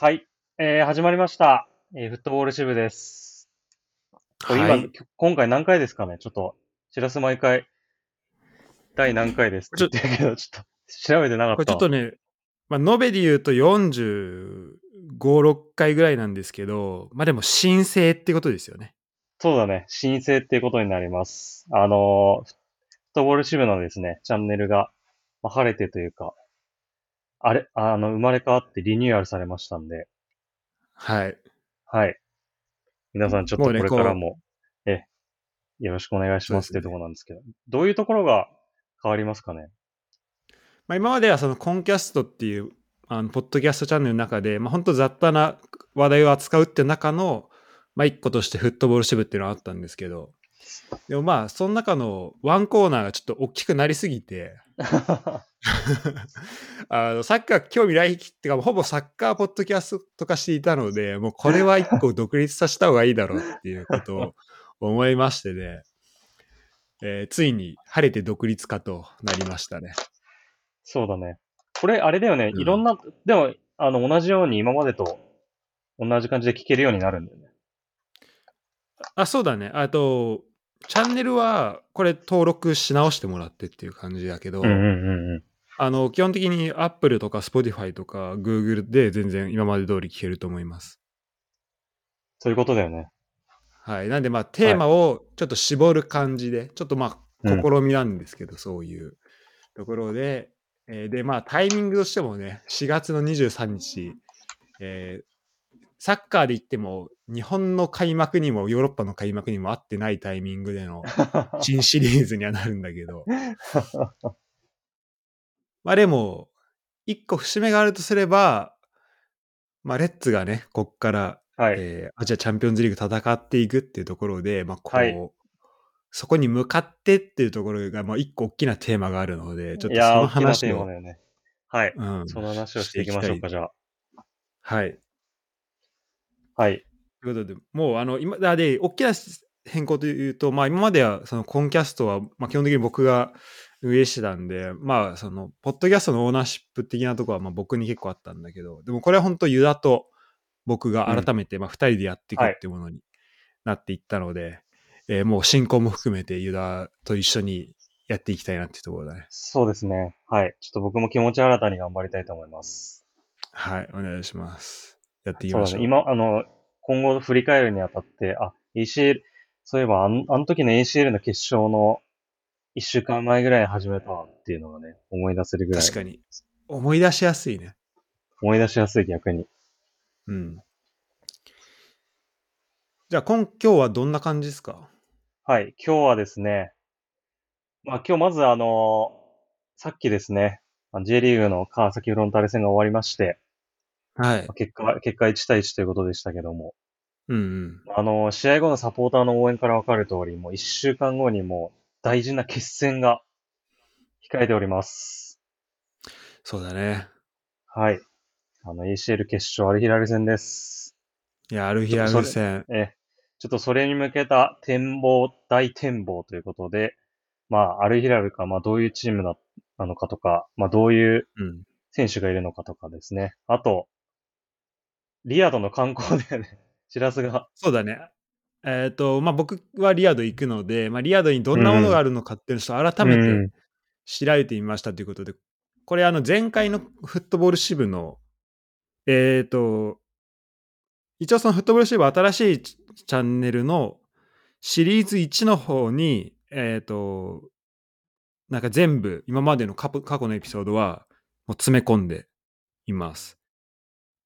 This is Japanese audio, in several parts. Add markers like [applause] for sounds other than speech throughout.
はい。えー、始まりました。えー、フットボール支部です。これ今、はい。きょ今回何回ですかね？ちょっと、知らす毎回、第何回ですって言ってるけど、ちょっと、調べてなかこれったわ。ちょっとね、まあ、延べで言うと45、6回ぐらいなんですけど、まあでも申請ってことですよね。そうだね。申請っていうことになります。あのー、フットボール支部のですね、チャンネルが、まあ、晴れてというか、あれ、あの、生まれ変わってリニューアルされましたんで、はい。はい。皆さんちょっとこもうねれからも、え、よろしくお願いしますっていうところなんですけど、どういうところが変わりますかね？まあ、今まではそのコンキャストっていう、あのポッドキャストチャンネルの中で、まあ、本当雑多な話題を扱うっていう中の、まあ、一個としてフットボール支部っていうのはあったんですけど、でもまあ、その中のワンコーナーがちょっと大きくなりすぎて、[laughs] あのサッカー興味ないっていうか、ほぼサッカーポッドキャスト化していたので、もうこれは一個独立させた方がいいだろうっていうことを [laughs] 思いましてね、えーついに晴れて独立化となりましたね。そうだね。これ、あれだよね。うんいろんな、でも、あの、同じように今までと同じ感じで聞けるようになるんだよね。あ、そうだね。あと、チャンネルはこれ登録し直してもらってっていう感じだけど、うんうんうんうん。あの、基本的に Apple とか Spotify とか Google で全然今まで通り聞けると思います。そういうことだよね。はい。なんで、まあ、テーマをちょっと絞る感じで、ちょっとまあ、うん試みなんですけど、そういうところで、えーで、まあ、タイミングとしてもね、4月の23日、えーサッカーで言っても、日本の開幕にもヨーロッパの開幕にも合ってないタイミングでの [laughs] 新シリーズにはなるんだけど、[laughs] まあでも、一個節目があるとすれば、まあ、レッツがね、こっからはい。えーアジアチャンピオンズリーグ戦っていくっていうところで、まあ、こう、はいそこに向かってっていうところが、まあ、一個大きなテーマがあるので、ちょっとその話を、ね。はい。うん、その話をしていきましょうか、じゃあ。はい。はい。ということで、もう、あの、今、だで、大きな変更というと、まあ、今までは、その、コンキャストは、まあ、基本的に僕が運営してたんで、まあ、その、ポッドキャストのオーナーシップ的なところは、まあ、僕に結構あったんだけど、でも、これは本当ユダと僕が改めて、まあ、二人でやっていくっていうものになっていったので、えーもう進行も含めてユダと一緒にやっていきたいなっていうところだね。そうですね。はい。ちょっと僕も気持ち新たに頑張りたいと思います。はい、お願いします。やっていき。ましょう。今、あの、今後振り返るにあたって、あ、ACL、そういえばあの、あの時の ACL の決勝の一週間前ぐらいに始めたわっていうのがね、思い出せるぐらい。確かに。思い出しやすいね。思い出しやすい逆に。うん。じゃあ今今日はどんな感じですか？はい。今日はですね、まあ今日まずあの、さっきですね、J リーグの川崎フロンターレ戦が終わりまして、はいまあ。結果、結果1対1ということでしたけども、うんうん。あの、試合後のサポーターの応援からわかる通り、もう1週間後にもう大事な決戦が控えております。そうだね。はい。あの、ACL 決勝アルヒラル戦です。いや、アルヒラル戦。え、ちょっとそれに向けた展望、大展望ということで、まあ、アルヒラルか、まあ、どういうチームななのかとか、まあ、どういううん。選手がいるのかとかですね。あと、リアドの観光だよね。シラスが。そうだね。えっ、と、まあ、僕はリアド行くので、まあ、リアドにどんなものがあるのかっていうのを改めうんて調べてみましたということで、これ、あの、前回のフットボール支部の、えっ、と、一応そのフットボール支部新しいチチャンネルのシリーズ1の方に、えっ、と、なんか全部、今までの過去過去のエピソードは、もう詰め込んでいます。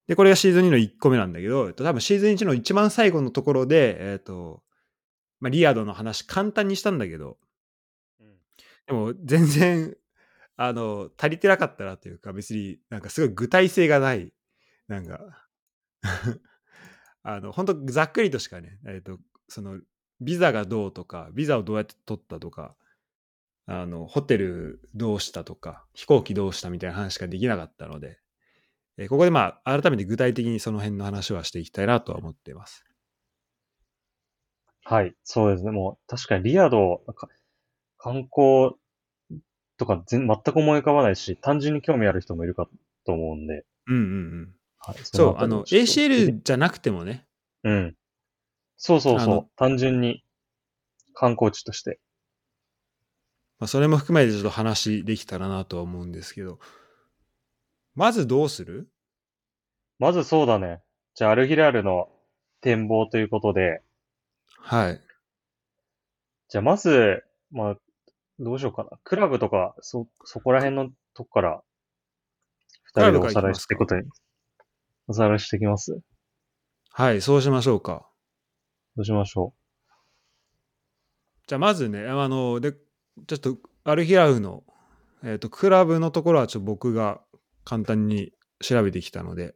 で、これがシーズン2の1個目なんだけど、えっと多分シーズン1の一番最後のところで、えっ、と、まあ、リアドの話簡単にしたんだけど、でも全然、あの、足りてなかったなというか、別になんかすごい具体性がない、なんか、[laughs] あの、本当ざっくりとしかね、えっ、と、その、ビザがどうとか、ビザをどうやって取ったとか、あの、ホテルどうしたとか、飛行機どうしたみたいな話しかできなかったので、えーここでまあ、改めて具体的にその辺の話はしていきたいなとは思っています。はい。そうですね。もう、確かにリアド、か観光とか全全く思い浮かばないし、単純に興味ある人もいるかと思うんで、うんうんうん。はい。そう、あの、ACL じゃなくてもね、うん。そうそうそう。単純に観光地として。まあ、それも含めてちょっと話できたらなとは思うんですけど、まずどうする？まずそうだね。じゃあ、アルヒラールの展望ということで、はい。じゃあ、まず、まあ、どうしようかな。クラブとか、そ、そこら辺のとこから、二人でおさらいしていくことに、おさらいしていきます？はい、そうしましょうか。どうしましょじゃあまずね、あの、で、ちょっとアルヒラウの、えっ、と、クラブのところはちょっと僕が簡単に調べてきたので、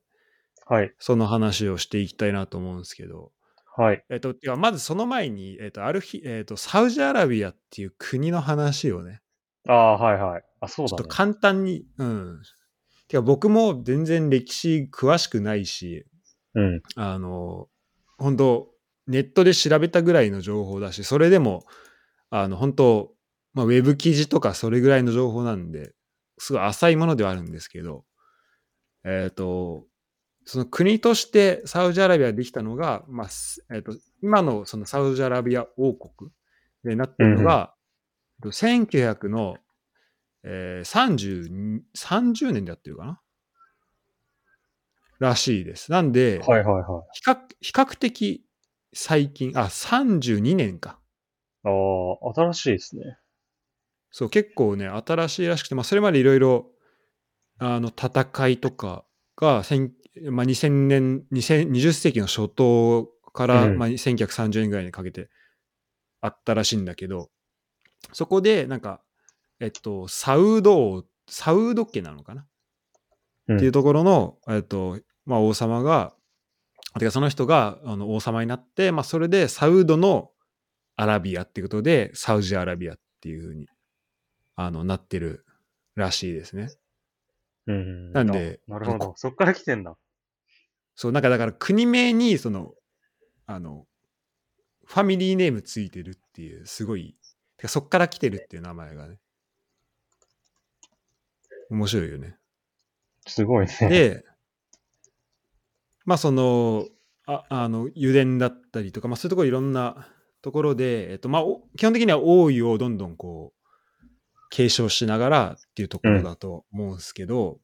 う。はい。その話をしていきたいなと思うんですけど、はい。えっ、と、てかまずその前に、えっ、と、アルヒ、えっ、と、サウジアラビアっていう国の話をね、ああ、はいはい。あ、そうだね。ちょっと簡単に、うん。てか僕も全然歴史詳しくないし、うん。あの、本当ネットで調べたぐらいの情報だし、それでも、あの、本当まあ、ウェブ記事とかそれぐらいの情報なんで、すごい浅いものではあるんですけど、えっ、と、その国としてサウジアラビアができたのが、まあ、すえっ、と、今のそのサウジアラビア王国でなってるのが、えっと1900の、えー、30, 30年でやってるかな？らしいです。なんで、はいはいはい。比較比較的最近、あ、32年か。ああ、新しいですね。そう、結構ね、新しいらしくて、まあ、それまでいろいろ、あの、戦いとかが、千まあ、2000年、2000 20世紀の初頭から、うん。まあ、1930年ぐらいにかけてあったらしいんだけど、そこで、なんか、えっと、サウド王、サウド家なのかな？うん。っていうところの、えっと、まあ、王様が、てかその人があの王様になって、まあ、それでサウドのアラビアっていうことで、サウジアラビアっていうふうにあのなってるらしいですね。うん。なんであなるほど。そっから来てんだ。そう、なんかだから国名に、その、あの、ファミリーネームついてるっていう、すごい、てかそっから来てるっていう名前がね。面白いよね。すごいね。で、まあその、ああの、油田だったりとか、まあそういうところいろんなところで、えっと、まあお基本的には王位をどんどんこう、継承しながらっていうところだと思うんですけど、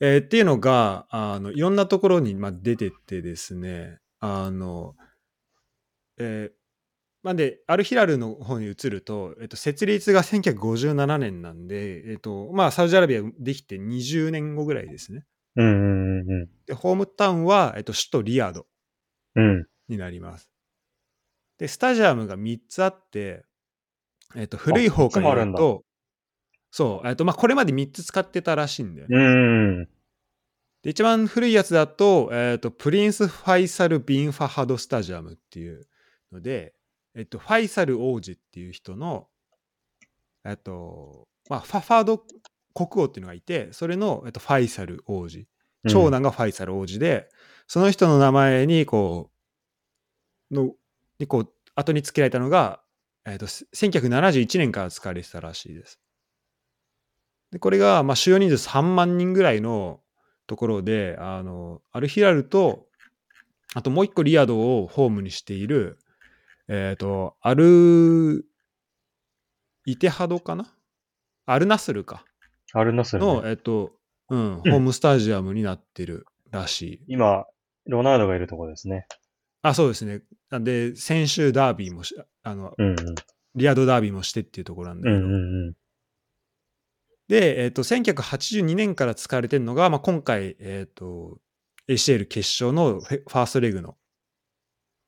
えーっていうのが、あの、いろんなところに、まあ、出てってですね、あの、えーまあ、で、アルヒラルの方に移ると、えっと、設立が1957年なんで、えっと、まあ、サウジアラビアできて20年後ぐらいですね。うんうんうんで、ホームタウンは、えっと、首都リヤドうん。うん。になります。で、スタジアムが3つあって、えっと、古い方から言うと、そう、えっと、まあ、これまで3つ使ってたらしいんだよね。うん。で、一番古いやつだと、えっと、プリンス・ファイサル・ビン・ファハド・スタジアムっていうので、えっと、ファイサル王子っていう人の、えっと、まあ、ファファード国王っていうのがいて、それの、えっと、ファイサル王子。長男がファイサル王子で、その人の名前に、こう、の、にこう、後に付けられたのが、えっと、1971年から使われてたらしいです。で、これが、まあ、主要人数3万人ぐらいのところで、あの、アルヒラルと、あともう一個リヤドをホームにしている、えっ、と、アル、イテハドかな？アルナスルか。あるなする、の、ね。えっ、と、うん、ホームスタジアムになってるらしい。今、ロナウドがいるところですね。あ、そうですね。なんで、先週ダービーもし、あの、うんリヤドダービーもしてっていうところなんだうん。うけど。んうんうん。で、えっ、と、1982年から使われてるのが、まあ、今回、えっ、と、ACL 決勝のファーストレグの、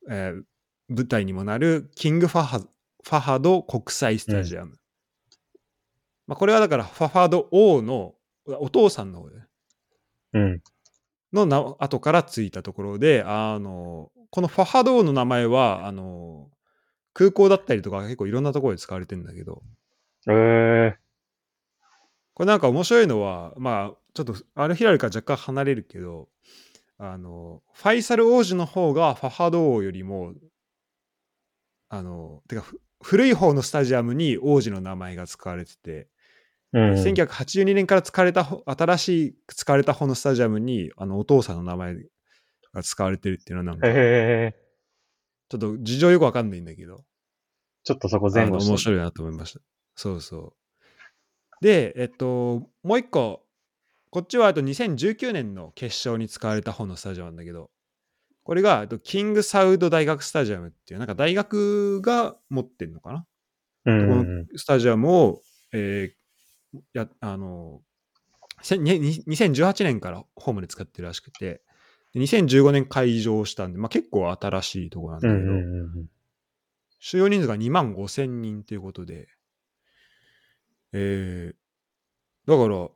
えー舞台にもなる、キングファハファハド国際スタジアム。まあ、これはだから、ファファド王のお父さんの方で、うん。のな後からついたところで、あの、このファハド王の名前は、あの、空港だったりとか結構いろんなところで使われてるんだけど、ええこれなんか面白いのは、まあ、ちょっとアルヒラルから若干離れるけど、あの、ファイサル王子の方がファハド王よりも、あの、てか、ふ古い方のスタジアムに王子の名前が使われてて、うん。1982年から使われたほ、新しい使われた方のスタジアムに、あの、お父さんの名前が使われてるっていうのはなんか。ちょっと事情よくわかんないんだけど、ちょっとそこあの前後して。面白いなと思いました。そうそう。で、えっと、もう一個、こっちはあと2019年の決勝に使われた方のスタジアムなんだけど、これが、えっとキングサウド大学スタジアムっていう、なんか大学が持ってんのかな？うんこのうん。スタジアムを、えーや、あの、せんにに2018年からホームで使ってるらしくて、で2015年開場したんで、まあ、結構新しいところなんだけど。収容人数が2万5千人ということで、えー、だから、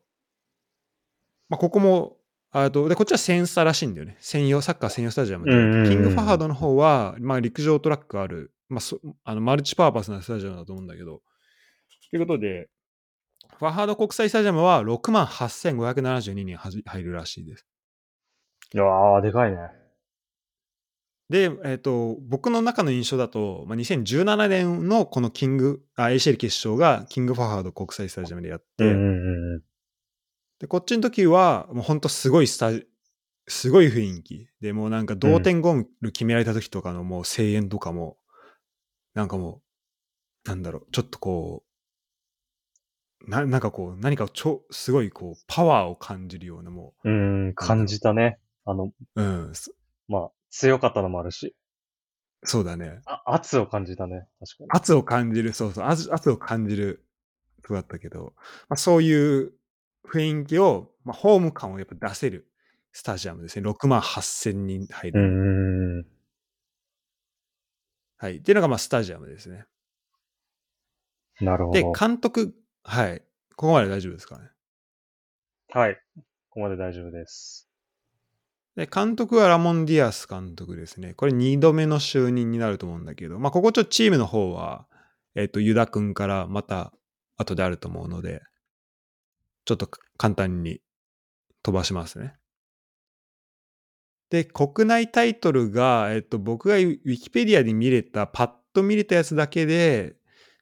まあ、ここも、あと、で、こっちはセンサらしいんだよね。専用、サッカー専用スタジアムで、キングファハードの方は、まあ、陸上トラックある、まあ、そあのマルチパーパスなスタジアムだと思うんだけど、ということで、ファハード国際スタジアムは6万8572人入るらしいです。いやー、でかいね。で、えっ、と、僕の中の印象だと、まあ、2017年のこのキング、あ ACL 決勝がキングファハード国際スタジアムでやって、うんうんうんうん。で、こっちの時は、もうほんとすごいスタジ、すごい雰囲気。で、もうなんか同点ゴール決められた時とかのもう声援とかも、なんかもう、なんだろう、ちょっとこう、ななんかこう、何かちょ、すごいこう、パワーを感じるようなもうん、感じたね。あの、う、うん、そまあ、強かったのもあるし、そうだね。あ圧を感じたね。確かに。圧を感じる、そうそう、圧圧を感じるとこだったけど、まあ、そういう雰囲気を、まあ、ホーム感をやっぱ出せるスタジアムですね。6万8000人入る。うん。はい。っていうのが、まあ、スタジアムですね。で、なるほど。監督、はい。ここまで大丈夫ですかね？はい。ここまで大丈夫です。で、監督はラモン・ディアス監督ですね。これ2度目の就任になると思うんだけど、まあ、ここちょっとチームの方は、えっ、と、ユダ君からまた後であると思うので、ちょっと簡単に飛ばしますね。で、国内タイトルが、えっ、と、僕がウィキペディアで見れた、パッと見れたやつだけで、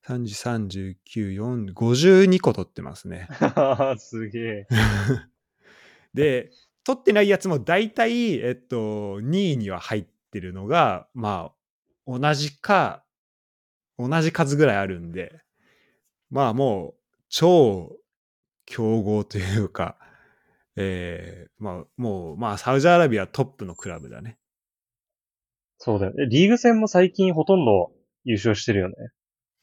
30、39、4、52個取ってますね。[laughs] すげえ。[laughs] で、取ってないやつも大体、えっと、2位には入ってるのが、まあ、同じか、同じ数ぐらいあるんで、まあもう、超強豪というか、えー、まあもう、まあサウジアラビアトップのクラブだね。そうだよね。リーグ戦も最近ほとんど優勝してるよね。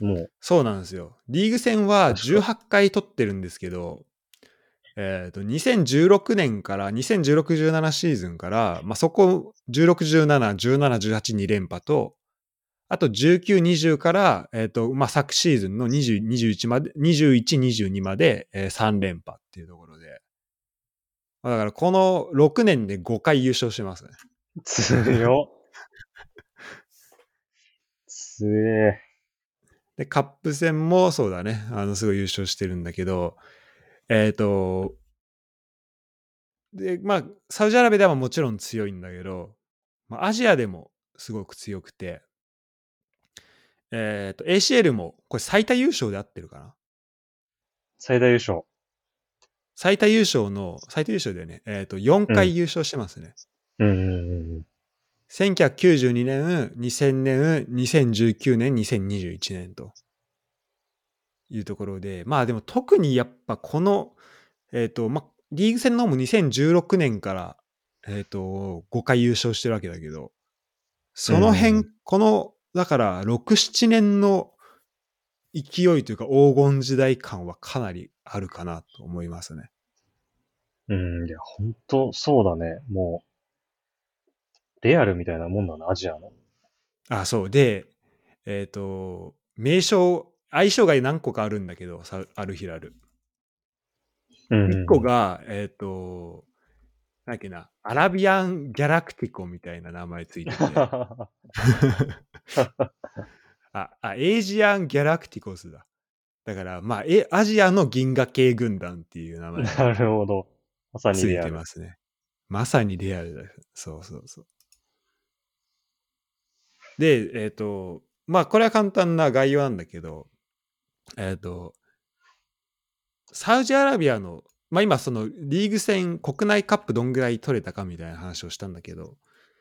もう。そうなんですよ。リーグ戦は確か18回取ってるんですけど、えっ、と、2016年から、2016、17シーズンから、まあ、そこ、16、17、17、18、2連覇と、あと19、20から、えっ、と、まあ、昨シーズンの20、21まで、21、22まで、えー3連覇っていうところで。まあだから、この6年で5回優勝してますね。強っ。[laughs] すげえ。で、カップ戦もそうだね。あの、すごい優勝してるんだけど、えっ、と、で、まあ、サウジアラビアではもちろん強いんだけど、まあ、アジアでもすごく強くて、えっ、と、ACL も、これ最多優勝で合ってるかな？最大優勝。最多優勝の、最多優勝でね、えっ、と、4回優勝してますね。うん。うんうん1992年、2000年、2019年、2021年というところで、まあでも特にやっぱこの、えっ、と、まあ、リーグ戦の方も2016年から、えっ、と、5回優勝してるわけだけど、その辺、うんこの、だから、6、7年の勢いというか黄金時代感はかなりあるかなと思いますね。うん。うん、いや、ほんと、そうだね。もう、レアルみたいなもんだな、アジアの。あ、そう。で、えっ、と、名称、相性が何個かあるんだけど、アルヒラル。うん一個が、えっ、と、なんだっけな、アラビアン・ギャラクティコみたいな名前ついてて。[laughs] あ、あ、エイジアン・ギャラクティコスだ。だから、まあ、えアジアの銀河系軍団っていう名前がなるほど。まさについレアル。てますね。まさにリアルだ。そうそうそう。で、えっ、と、まあ、これは簡単な概要なんだけど、えっ、と、サウジアラビアの、まあ今そのリーグ戦国内カップどんぐらい取れたかみたいな話をしたんだけど、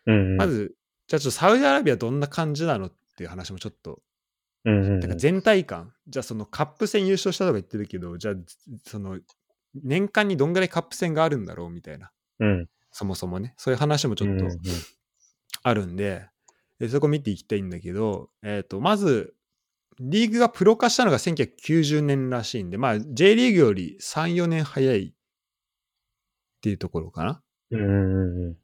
うんうん。まず、じゃあちょっとサウジアラビアどんな感じなのっていう話もちょっと、うんうんうん、てか全体感、じゃあそのカップ戦優勝したとか言ってるけど、じゃあその年間にどんぐらいカップ戦があるんだろうみたいな、うん。そもそもね、そういう話もちょっとうんうんあるんで、でそこ見ていきたいんだけど、えっ、と、まず、リーグがプロ化したのが1990年らしいんで、まあ J リーグより3、4年早いっていうところかな。うん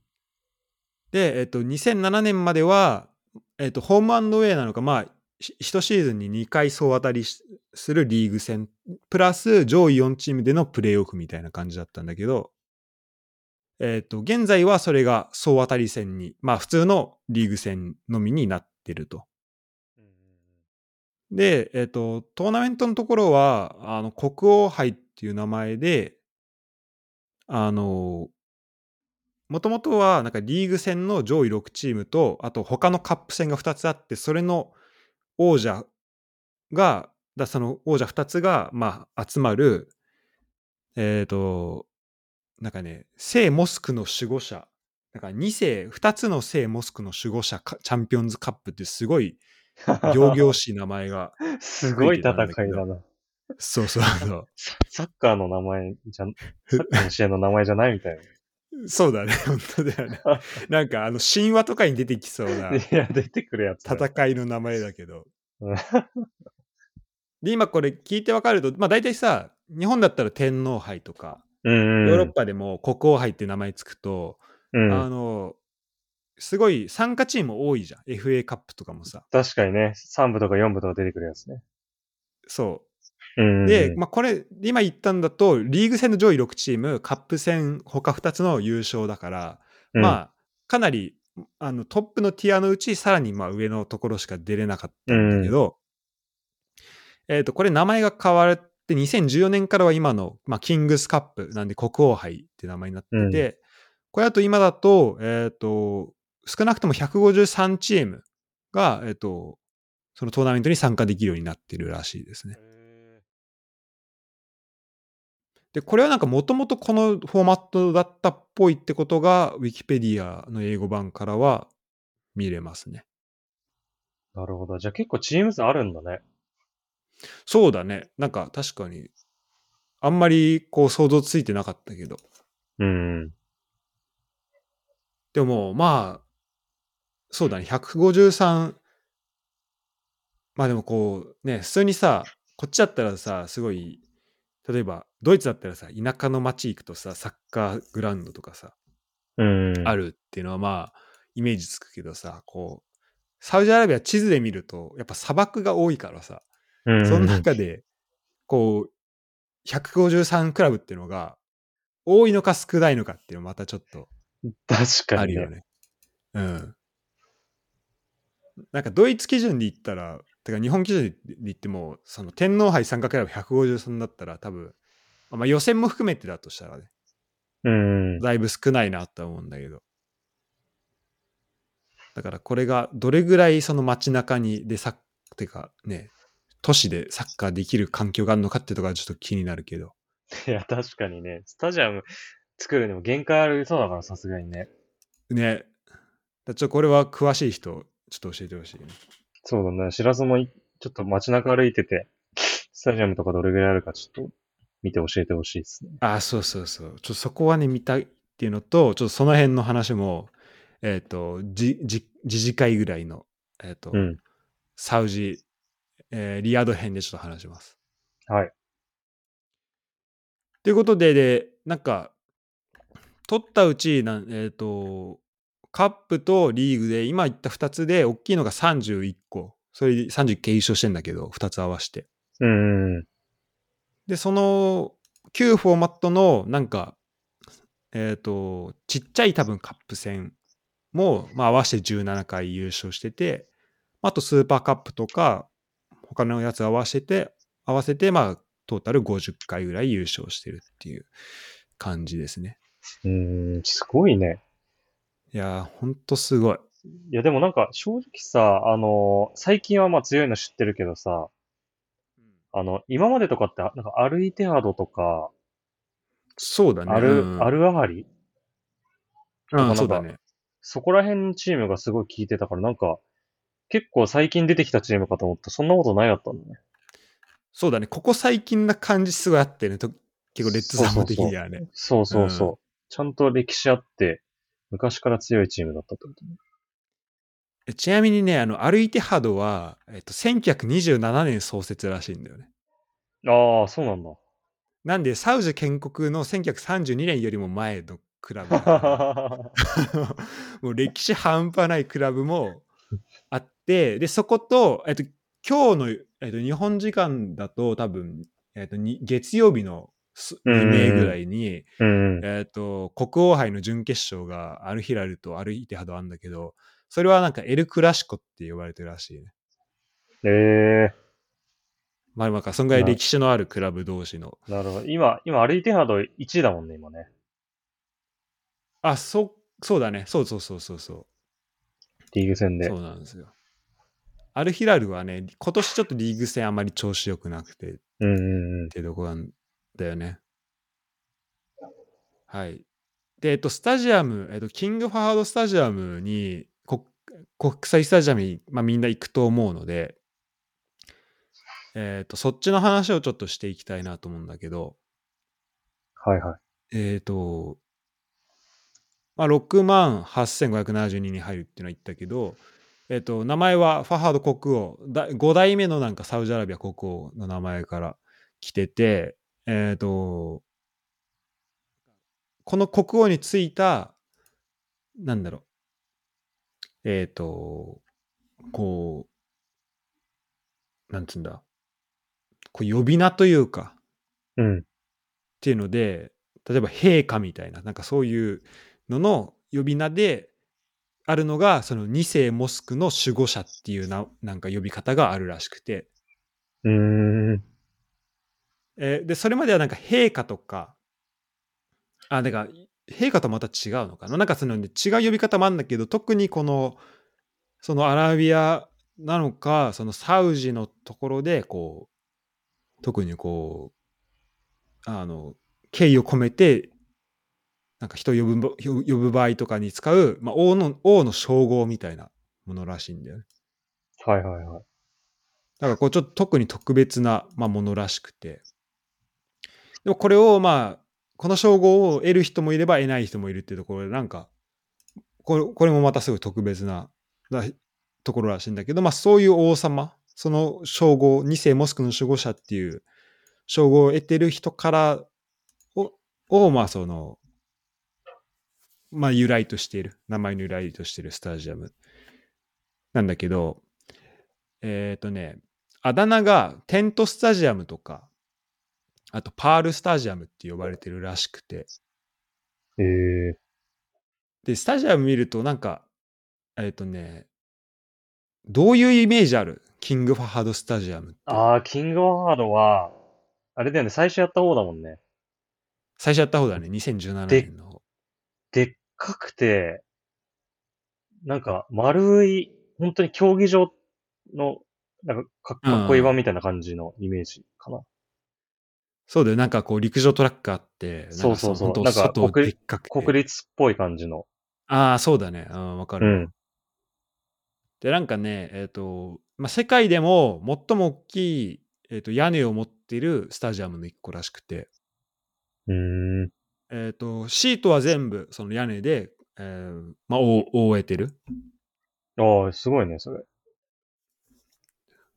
で、えっと、2007年までは、えっと、ホームアンドウェイなのか、まあ、ひ1シーズンに2回総当たりしするリーグ戦、プラス上位4チームでのプレーオフみたいな感じだったんだけど、えっと、現在はそれが総当たり戦に、まあ、普通のリーグ戦のみになってると。で、えっと、トーナメントのところは、あの、国王杯っていう名前で、あの、もともとはなんかリーグ戦の上位6チームと、あと他のカップ戦が2つあって、それの王者が、だその王者2つが、まあ、集まる、えっ、と、なんかね、聖モスクの守護者、なんか2世、2つの聖モスクの守護者チャンピオンズカップってすごい行々しい名前が、すごい戦いだな。そうそうそう。ササッカーの名前じゃ、サッカーの試合の名前じゃないみたいそうだね、本当だよね。なんかあの神話とかに出てきそうなな。[laughs] いや、出てくるやつ。戦いの名前だけどうん。[laughs] で、今これ聞いてわかると、まあ大体さ、日本だったら天皇杯とか、うんうん。ヨーロッパでも国王杯って名前つくと、うん。あの、すごい参加チーム多いじゃん。FA カップとかもさ。確かにね、3部とか4部とか出てくるやつね。そう。うんうん。で、まあこれ、今言ったんだと、リーグ戦の上位6チーム、カップ戦他2つの優勝だから、うん、まあ、かなりあのトップのティアのうち、さらにまあ上のところしか出れなかったんだけど、えっ、と、これ名前が変わって、2014年からは今の、まあ、キングスカップなんで国王杯って名前になってて、これだと今だと、えっ、と、少なくとも153チームが、えっ、と、そのトーナメントに参加できるようになってるらしいですね。で、これはなんかもともとこのフォーマットだったっぽいってことが、ウィキペディアの英語版からは見れますね。なるほど。じゃあ結構チーム数あるんだね。そうだね。なんか確かに、あんまりこう想像ついてなかったけど。うんうん。でもまあ、そうだね。153、まあでもこうね、普通にさ、こっちだったらさ、すごい、例えばドイツだったらさ、田舎の町行くとさ、サッカーグラウンドとかさ。あるっていうのはまあ、イメージつくけどさ、こう、サウジアラビア地図で見ると、やっぱ砂漠が多いからさ、うんうん。その中で、こう、153クラブっていうのが、多いのか少ないのかっていうのはまたちょっと確かにね。あるよね。うん。なんかドイツ基準で言ったら、てか日本基準で言っても、その天皇杯参加クラブ153だったら多分、まあ予選も含めてだとしたらね、うんうん。だいぶ少ないなとは思うんだけど。だからこれがどれぐらいその街中にでサッてかね、都市でサッカーできる環境があるのかってとこはちょっと気になるけど。いや、確かにね。スタジアム作るにも限界あるそうだから、さすがにね。ね。だちょっとこれは詳しい人、ちょっと教えてほしいね。そうだね。知らずもいちょっと街中歩いてて、スタジアムとかどれぐらいあるかちょっと見て教えてほしいですね。あ、そうそうそう。ちょっとそこはね、見たいっていうのと、ちょっとその辺の話も、えっ、と、じ、じ、次次回ぐらいの、えっ、と、うん。サウジ、えーリヤド編でちょっと話します。はい。ということで、で、なんか、取ったうちなん、えっ、と、カップとリーグで、今言った2つで、大きいのが31個。それで31回優勝してんだけど、2つ合わせて。うん。で、その、旧フォーマットの、なんか、えっ、と、ちっちゃい多分カップ戦も、まあ合わせて17回優勝してて、あとスーパーカップとか、他のやつ合わせて、合わせて、まあ、トータル50回ぐらい優勝してるっていう感じですね。うーん、すごいね。いやー、ほんとすごい。いや、でもなんか正直さ、あの最近はまあ強いの知ってるけどさ、あの、今までとかって、なんかアルイテハドとか、そうだね。アル、うんアルアハリうん、そうだね。そこら辺のチームがすごい効いてたから、なんか、結構最近出てきたチームかと思ったそんなことないだったんだね。そうだね。ここ最近な感じすごいあってね。と結構レッドサム的にはね。そうそうそう。うんちゃんと歴史あって、昔から強いチームだったってことね。えちなみにね、あの、アルイテハドは、えっと、1927年創設らしいんだよね。ああ、そうなんだ。なんで、サウジ建国の1932年よりも前のクラブ。[laughs] もう歴史半端ないクラブもあって、で、そこと、えっと、今日の、えっと、日本時間だと多分、えっと、に月曜日のすうんうんうん未明ぐらいに、うんうん。えっと、国王杯の準決勝がアルヒラルとアルイテハドあるんだけど、それはなんかエルクラシコって呼ばれてるらしいね。ええまあ、なんか、そんぐらい歴史のあるクラブ同士の。なるほど。今、今、アルイテハド1位だもんね、今ね。あ、そ、そうだね。そうそうそうそうそう。リーグ戦で。そうなんですよ。アルヒラルはね、今年ちょっとリーグ戦あまり調子良くなくてっうんうんうん。ていうとこなんだよね。はい。で、えっと、スタジアム、えっと、キングファハードスタジアムに、国国際スタジアムに、まあ、みんな行くと思うので、えっと、そっちの話をちょっとしていきたいなと思うんだけど、はいはい。えっ、と、まあ、6万8572に入るっていうのは言ったけど、えっ、と、名前はファハード国王、だ5代目のなんかサウジアラビア国王の名前から来てて、えっ、と、この国王についた、なんだろう、えっ、と、こう、なんつうんだ、こう呼び名というか、うん。っていうので、例えば陛下みたいな、なんかそういうのの呼び名であるのが、その二世モスクの守護者っていうななんか呼び方があるらしくて、うーん。えーで、それまではなんか陛下とか、あ、だから陛下とまた違うのかな？なんかその、ね、違う呼び方もあるんだけど、特にこの、そのアラビアなのか、そのサウジのところで、こう、特にこう、あの、敬意を込めて、なんか人を呼ぶば呼ぶ呼ぶ場合とかに使う、まあ、王の、王の称号みたいなものらしいんだよね。はいはいはい。だからこうちょっと特に特別な、まあ、ものらしくて。でもこれをまあ、この称号を得る人もいれば得ない人もいるっていうところで、なんか、これこれもまたすごい特別なところらしいんだけど、まあそういう王様、その称号、二世モスクの守護者っていう称号を得てる人からを、をまあその、まあ由来としている、名前の由来としているスタジアムなんだけど、えっ、とね、あだ名がテントスタジアムとか、あとパールスタジアムって呼ばれてるらしくて、ええで、スタジアム見るとなんか、えっ、とね、どういうイメージある？キングファハードスタジアムって。ああ、キングオフハードは、あれだよね、最初やった方だもんね。最初やった方だね、2017で年の方。でっかくて、なんか丸い、本当に競技場の、なんかかかっこいい版みたいな感じのイメージかな。そうだよ、なんかこう陸上トラックあって、そうそうそうなんかくて。国立っぽい感じの。ああ、そうだね。うん、わかるわ。うん。で、なんかね、えっ、と、まあ、世界でも最も大きい、えー、と屋根を持っているスタジアムの一個らしくて、うーん。えっ、と、シートは全部その屋根で、えーまあ、覆覆えてる。ああ、すごいね、それ。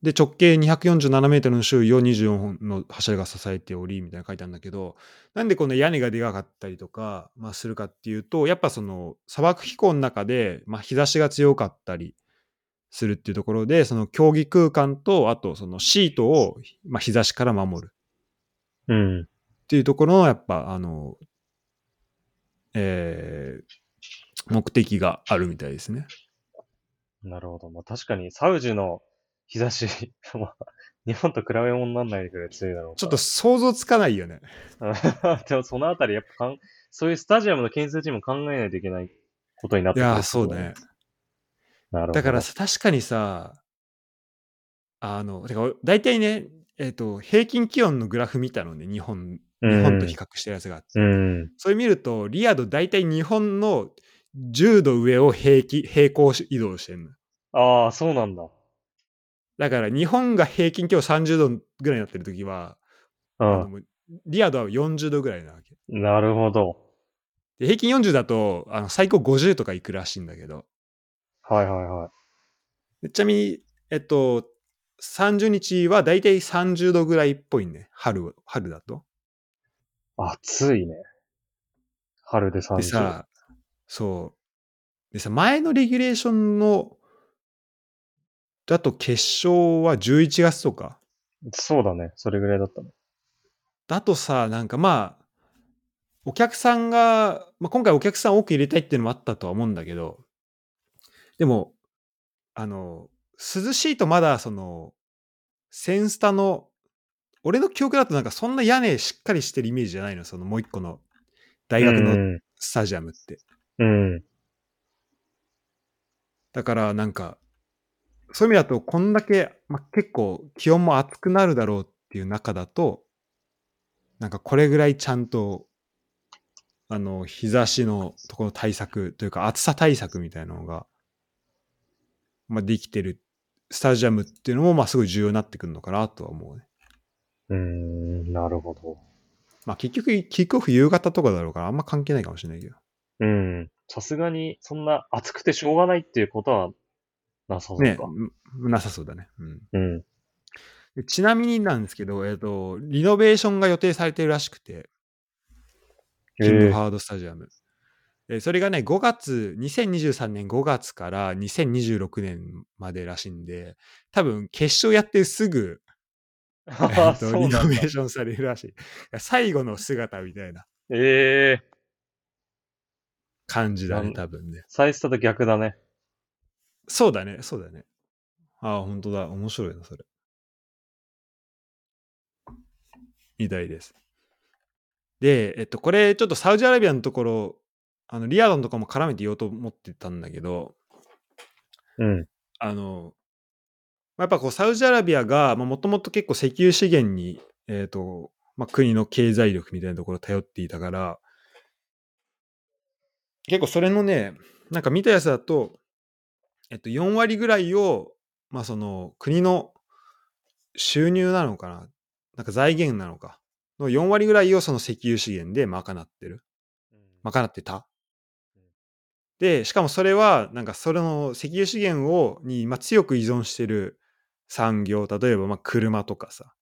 で、直径247メートルの周囲を24本の柱が支えており、みたいな書いてあるんだけど、なんでこの屋根がでかかったりとか、まあ、するかっていうと、やっぱその砂漠気候の中で、まあ、日差しが強かったりするっていうところで、その競技空間と、あとそのシートを、まあ、日差しから守るうん。っていうところの、やっぱ、あの、えー目的があるみたいですね。なるほど。まあ確かに、サウジの日差し、[laughs] まあ日本と比べ物にならないくらい強いだろうちょっと想像つかないよね。と。[laughs] でもそのあたり、やっぱかん、そういうスタジアムの建設チーム考えないといけないことになってくるいやー、そうね。。なるほど。だからさ、確かにさ、あの、てか、大体ね、えっ、と、平均気温のグラフ見たのね、日本、うん日本と比較してるやつがあって。うん。それ見ると、リヤド大体日本の10度上を平気平行移動してるの。ああ、そうなんだ。だから日本が平均気温30度ぐらいになってる時は、うん。リヤドは40度ぐらいなわけ。なるほど。で平均40だとあの最高50とかいくらしいんだけど、はいはいはい。でちなみに、えっと、30日は大体30度ぐらいっぽいね。春、春だと。暑いね。春で30でさ、そう。でさ、前のレギュレーションの、だと決勝は11月とか。そうだね。それぐらいだったね。だとさ、なんかまあ、お客さんが、まあ、今回お客さん多く入れたいっていうのもあったとは思うんだけど、でも、あの、涼しいとまだその、センスタの、俺の記憶だとなんかそんな屋根しっかりしてるイメージじゃないの、そのもう一個の大学のうん。スタジアムって。うん。だからなんか、そういう意味だとこんだけ、まあ、結構気温も暑くなるだろうっていう中だと、なんかこれぐらいちゃんと、あの、日差しのところ対策というか暑さ対策みたいなのが、まあ、できてるスタジアムっていうのも、まあ、すごい重要になってくるのかなとは思うね。うーん、なるほど。まあ、結局、キックオフ夕方とかだろうからあんま関係ないかもしれないけど。うん。さすがに、そんな暑くてしょうがないっていうことは、なさそうねなさそうだね。うん。うん。でちなみになんですけど、えっ、と、リノベーションが予定されてるらしくて、キングハードスタジアム。えーそれがね、5月、2023年5月から2026年までらしいんで、多分決勝やってすぐ、[laughs] えあーあ、とリノ。ベーションされるらしい。最後の姿みたいなええ感じだね、多分ね。サイスタと逆だね。そうだね、そうだね。ああ、本当だ。面白いな、それ。みたいです。で、えっと、これ、ちょっとサウジアラビアのところ、あの、リアドンとかも絡めて言おうと思ってたんだけど、うん。あの、まあやっぱこう、サウジアラビアが、もともと結構石油資源に、えっ、と、まあ、国の経済力みたいなところを頼っていたから、結構それのね、なんか見たやつだと、えっと、4割ぐらいを、まあその、国の収入なのかななんか財源なのかの4割ぐらいをその石油資源で賄ってる。賄ってた。で、しかもそれは、なんかそれの石油資源を、に、まあ、強く依存してる産業、例えば、まあ、車とかさ、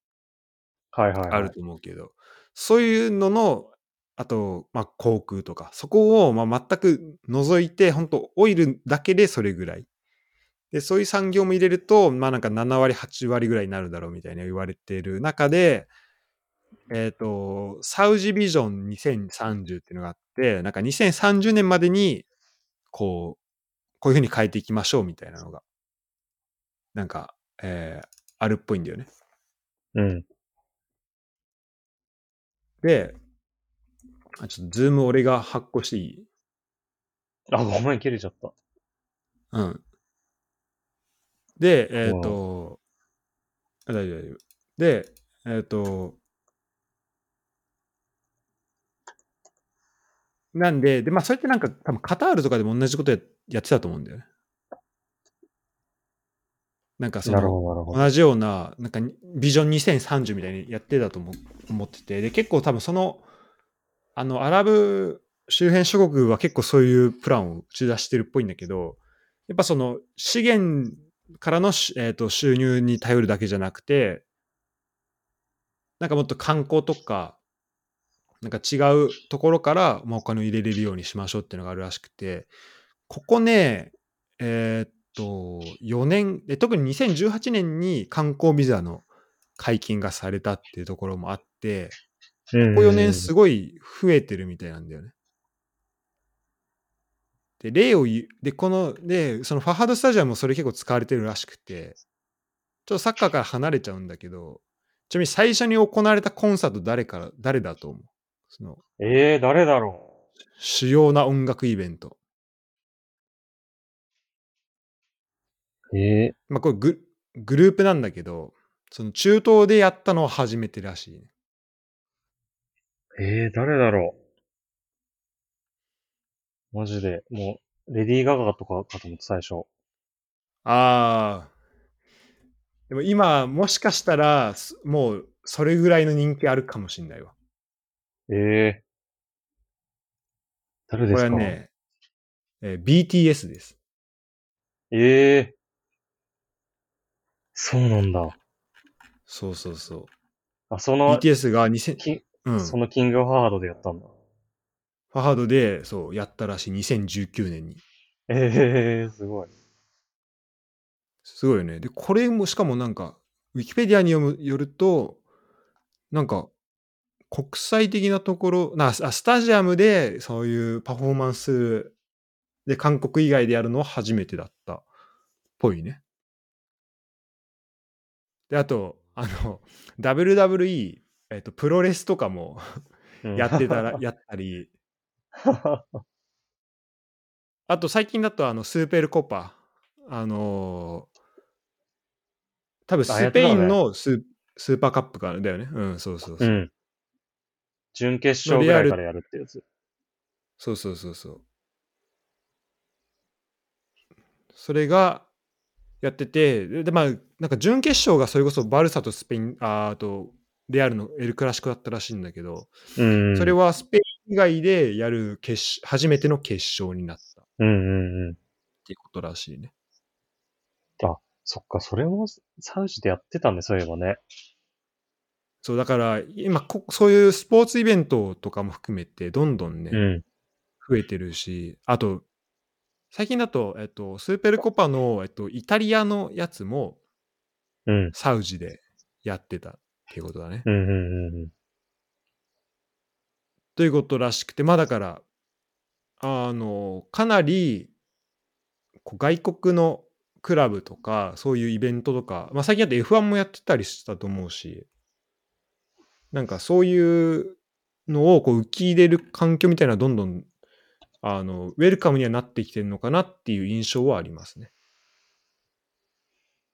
はいはい、はい。あると思うけど、そういうのの、あと、まあ、航空とか、そこを、まあ、全く除いて、本当オイルだけでそれぐらい。で、そういう産業も入れると、まあ、なんか7割、8割ぐらいになるだろうみたいな言われてる中で、えっ、と、サウジビジョン2030っていうのがあって、なんか2030年までに、こう、こういうふうに変えていきましょうみたいなのが、なんか、えーあるっぽいんだよね。うん。で、あちょっとズーム俺が発行していい？あ、ごめん、切れちゃった。うん。で、えっ、と、あ大丈夫、大丈夫。で、えっ、と、なんで、で、まあ、それってなんか、多分カタールとかでも同じことややってたと思うんだよね。なんかその。同じような、なんか、ビジョン2030みたいにやってたと思思ってて、で、結構多分その、あの、アラブ周辺諸国は結構そういうプランを打ち出してるっぽいんだけど、やっぱその、資源からのし、えー、と収入に頼るだけじゃなくて、なんかもっと観光とか、なんか違うところから、まあ、お金を入れれるようにしましょうっていうのがあるらしくて、ここね、えーっと、4年、で特に2018年に観光ビザの解禁がされたっていうところもあって、こここ4年すごい増えてるみたいなんだよね。で、例を言う、で、この、で、そのファハドスタジアムもそれ結構使われてるらしくて、ちょっとサッカーから離れちゃうんだけど、ちなみに最初に行われたコンサート誰から、誰だと思う？その、えー、誰だろ主要な音楽イベント。う。えまあ、これググループなんだけど、その中東でやったのは初めてらしい、ね。えー、誰だろう？マジで、もう、レディー・ガガとかかと思って最初。ああ。でも今、もしかしたら、すもう、それぐらいの人気あるかもしれないわ。ええ誰でこすか？れはね、えー BTS です。ええそうなんだ。そうそうそう。あ、その、BTS が2000、きうん、そのキングオブハードでやったんだ。ファハードで、そう、やったらしい、2019年に。ええすごい。すごいよね。で、これも、しかもなんか、ウィキペディアに読むよると、なんか、国際的なところ、なあスタジアムでそういうパフォーマンスで韓国以外でやるのは初めてだったっぽいね。で、あと、あの、WWE、えっと、プロレスとかもう [laughs] んやってたら、[laughs] やったり、あと最近だとあのスーペルコパ、あのー多分スペインのス,、スーパーカップからだよね。うん、そうそうそうう。ん。準決勝ぐらいからやるってやつ。そうそうそうそう。それがやってて、で、でまあ、なんか準決勝がそれこそバルサとスペイン、ああと、レアルのエルクラシコだったらしいんだけど、うん。それはスペイン以外でやる決勝初めての決勝になったっうんうんうん。ていうことらしいね。そっか、それもサウジでやってたんで、そういえばね。そう、だから、今こ、そういうスポーツイベントとかも含めて、どんどんね、うん。増えてるし、あと、最近だと、えっと、スーペルコパの、えっと、イタリアのやつも、うん。サウジでやってたっていうことだね。うんうんうんうん。ということらしくて、まあだから、あの、かなり、こう外国のクラブとか、そういうイベントとか、まあ最近だと F1 もやってたりしたと思うし、なんかそういうのをこう受け入れる環境みたいなどんどん、あの、ウェルカムにはなってきてるのかなっていう印象はありますね。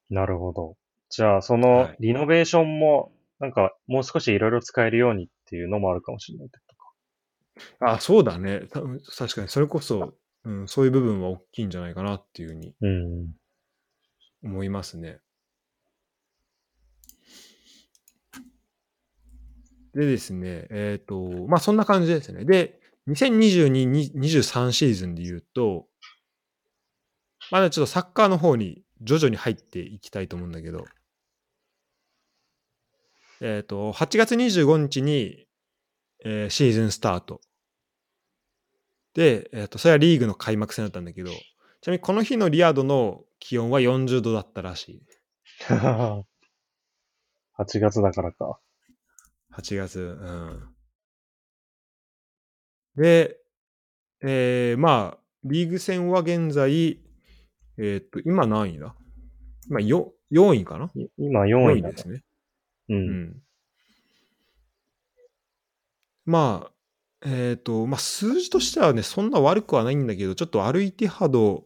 なるほど。じゃあ、そはのいリノベーションも、なんか、もう少しいろいろ使えるようにっていうのもあるかもしれないってこと？か。あ、そうだね。た確かに、それこそ、うん、そういう部分は大きいんじゃないかなっていうふうにうん。思いますね。でですね、えっ、と、まあそんな感じですね。で、2022-23シーズンで言うと、まだちょっとサッカーの方に徐々に入っていきたいと思うんだけど、えっ、と、8月25日に、えーシーズンスタート。で、えっ、と、それはリーグの開幕戦だったんだけど、ちなみにこの日のリヤドの気温は40度だったらしい。[laughs] 8月だからか。8月。うん。で、えー、まあ、リーグ戦は現在、えーっと、今何位だ？今よ4位かな？い今4 ?4 位ですね。う。うんん。まあ、えっと、まあ、数字としてはね、そんな悪くはないんだけど、ちょっとアルイティハド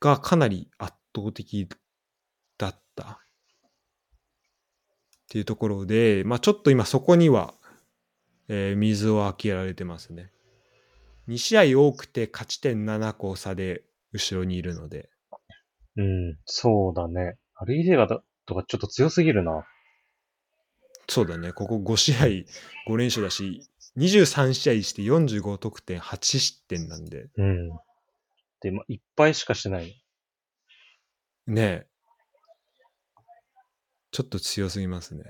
がかなり圧倒的だったっていうところで、まあ、ちょっと今そこには、えー水をあけられてますね。2試合多くて勝ち点7個差で後ろにいるので、うん。そうだね。アルイデガだとかちょっと強すぎるな。そうだね、ここ5試合5連勝だし、23試合して45得点、8失点なんで、うん。で、まあ、いっぱいしかしてない。ねえ。ちょっと強すぎますね。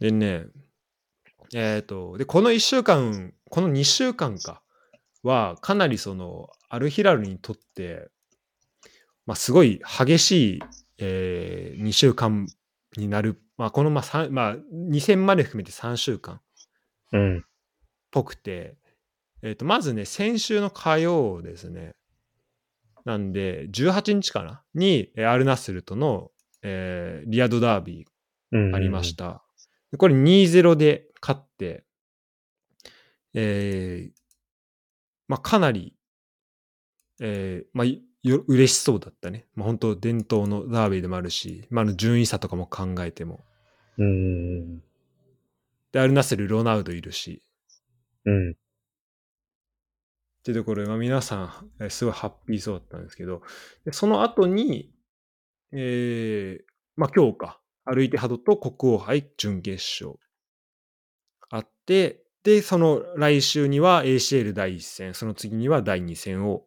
でね、えっ、と、で、この1週間、この2週間か、は、かなりその、アルヒラルにとって、まあ、すごい激しい、え2週間になる、まあ、この、まあ、まあ、2戦まで含めて3週間うん。ぽくて、えっ、と、まずね、先週の火曜ですね。なんで、18日かな？に、えーアルナスルとの、えーリアドダービうん。ーありました。でこれ2-0で勝って、えーまあ、かなり、えーまあ、いよ嬉しそうだったね。まあ、本当伝統のダービーでもあるし、まあ、あの順位差とかも考えても。うん。で、アルナスル、ロナウドいるし。うん。っていうところで、まあ、皆さん、えーすごいハッピーそうだったんですけど、でその後に、えー、まあ今日か、歩いてハドと国王杯準決勝あって、で、その来週には ACL 第1戦、その次には第2戦を、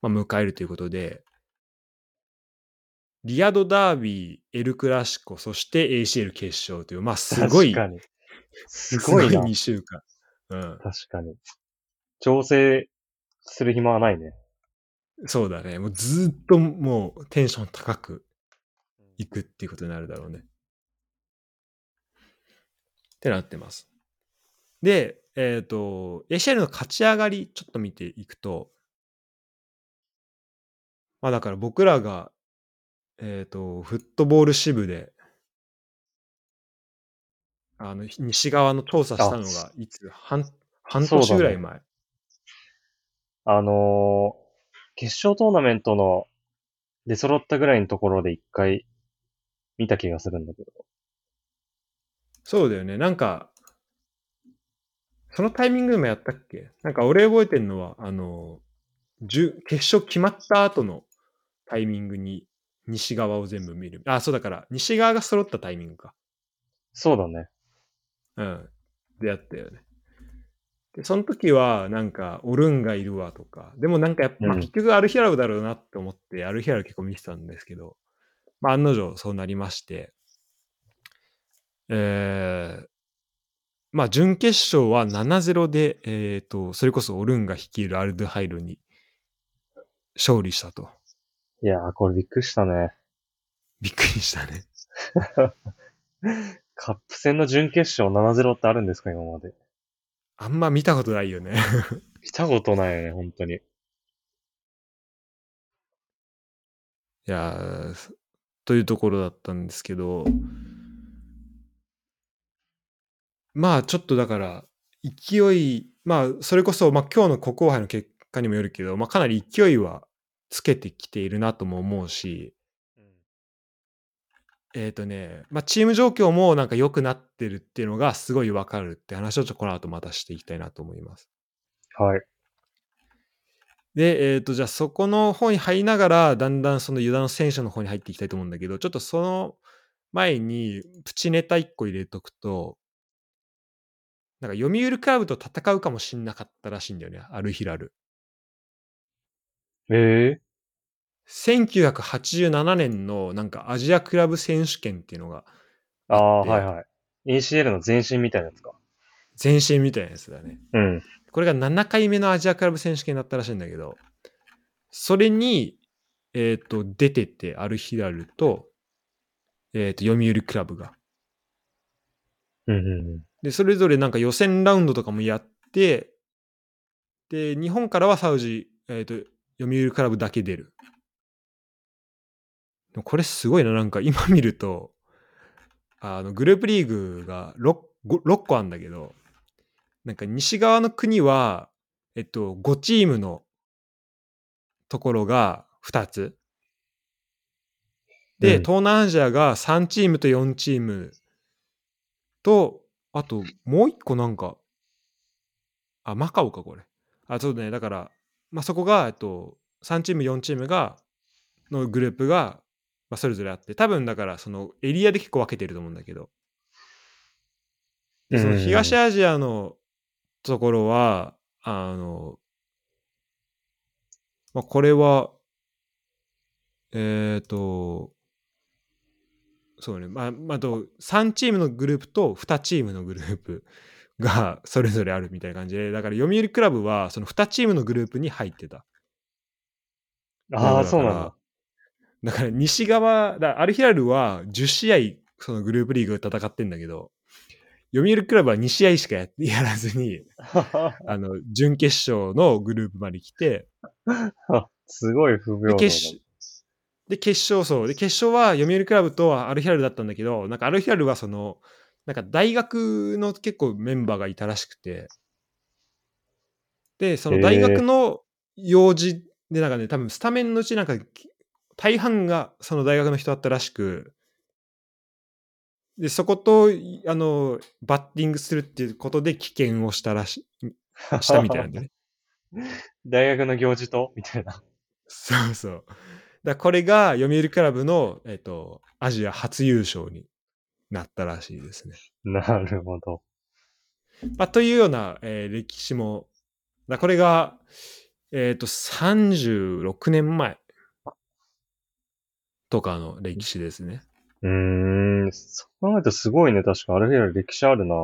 まあ、迎えるということで、リアドダービー、エルクラシコ、そして ACL 決勝という、まあすごい、確かに。すごいな。2週間。うん。確かに。調整する暇はないね。そうだね。もうずっともうテンション高くいくっていうことになるだろうね。ってなってます。で、えっ、と、ACL の勝ち上がりちょっと見ていくと、まあだから僕らが、えっ、と、フットボール支部で、あの、西側の調査したのが、いつ半、半年ぐらい前。あのー決勝トーナメントの出揃ったぐらいのところで一回見た気がするんだけど。そうだよね。なんか、そのタイミングでもやったっけ？なんか俺覚えてんのは、あの、じゅ決勝決まった後のタイミングに西側を全部見る。あ、そうだから、西側が揃ったタイミングか。そうだね。うん。でやったよね。で、その時は、なんか、オルンがいるわとか、でもなんかやっぱ、結局アルヒラルだろうなって思って、アルヒラル結構見てたんですけど、まあ案の定そうなりまして、えー、まあ準決勝は7-0で、えっ、と、それこそオルンが率いるアルドゥハイルに勝利したと。いやー、これびっくりしたね。びっくりしたね。[laughs] カップ戦の準決勝7-0ってあるんですか、今まで。あんま見たことないよね。[laughs] 見たことないよね、本当に。いやーというところだったんですけど、まあちょっとだから、勢い、まあそれこそ、まあ今日の国王杯の結果にもよるけど、まあかなり勢いはつけてきているなとも思うし、えっ、とね、まあチーム状況もなんか良くなってるっていうのがすごいわかるって話をちょっとこの後またしていきたいなと思います。はい。で、えっ、と、じゃあそこの方に入りながら、だんだんそのユダの選手の方に入っていきたいと思うんだけど、ちょっとその前にプチネタ1個入れとくと、なんか読売クラブと戦うかもしんなかったらしいんだよね、アルヒラル。ええ1987年のなんかアジアクラブ選手権っていうのがああ、ではいはい。ACL の前身みたいなやつか。前身みたいなやつだね。うん。これが7回目のアジアクラブ選手権だったらしいんだけど、それに、えっ、と、出てて、アルヒラルと、えっ、と、読売クラブが。うんうんうん。で、それぞれなんか予選ラウンドとかもやって、で、日本からはサウジ、えっ、と、読売クラブだけ出る。これすごいな、なんか今見ると、あの、グループリーグが 6, 6個あるんだけど、なんか西側の国は、えっと、5チームのところが2つ。で、うん東南アジアが3チームと4チームと、あともう1個なんか、あ、マカオか、これ。あ、そうだね。だから、まあ、そこが、えっと、3チーム、4チームが、のグループが、まあ、それぞれあって、多分だから、そのエリアで結構分けてると思うんだけど、でその東アジアのところは、あの、まあ、これは、えっ、と、そうね、まあ、まあ、あと、3チームのグループと2チームのグループがそれぞれあるみたいな感じで、だから読売クラブはその2チームのグループに入ってた。ああ、だからそうなんだ。だから西側、だアルヒラルは10試合そのグループリーグで戦ってんだけど、読売クラブは2試合しかや [laughs] やらずに、[laughs] あの、準決勝のグループまで来て、すごい不平等だ。で決勝で決勝そうで決勝は読売クラブとアルヒラルだったんだけどなんかアルヒラルはそのなんか大学の結構メンバーがいたらしくてでその大学の用事で、なんかね、多分スタメンのうちなんか、大半がその大学の人だったらしく、で、そこと、いあの、バッティングするっていうことで危険をしたらし、したみたいなんだね。[laughs] 大学の行事とみたいな。そうそう。だこれが読売クラブの、えっと、アジア初優勝になったらしいですね。なるほど。まあ、というような、えー歴史も、だこれが、えっ、と、36年前とかの歴史ですね。うーん、そう考えるとすごいね。確か、あれより歴史あるな。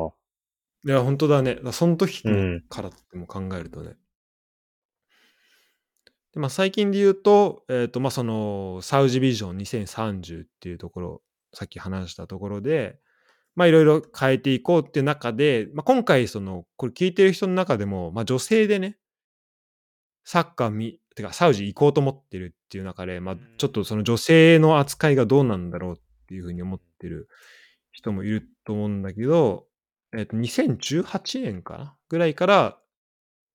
いや、本当だね。だその時うんからっても考えるとね。でまあ、最近で言うと、えっ、と、まあ、その、サウジビジョン2030っていうところ、さっき話したところで、まあ、いろいろ変えていこうっていう中で、まあ、今回、その、これ聞いてる人の中でも、まあ、女性でね、サッカー見、てか、サウジ行こうと思ってるっていう中で、まあ、ちょっとその女性の扱いがどうなんだろうっていうふうに思ってる人もいると思うんだけど、えっ、と、2018年かなぐらいから、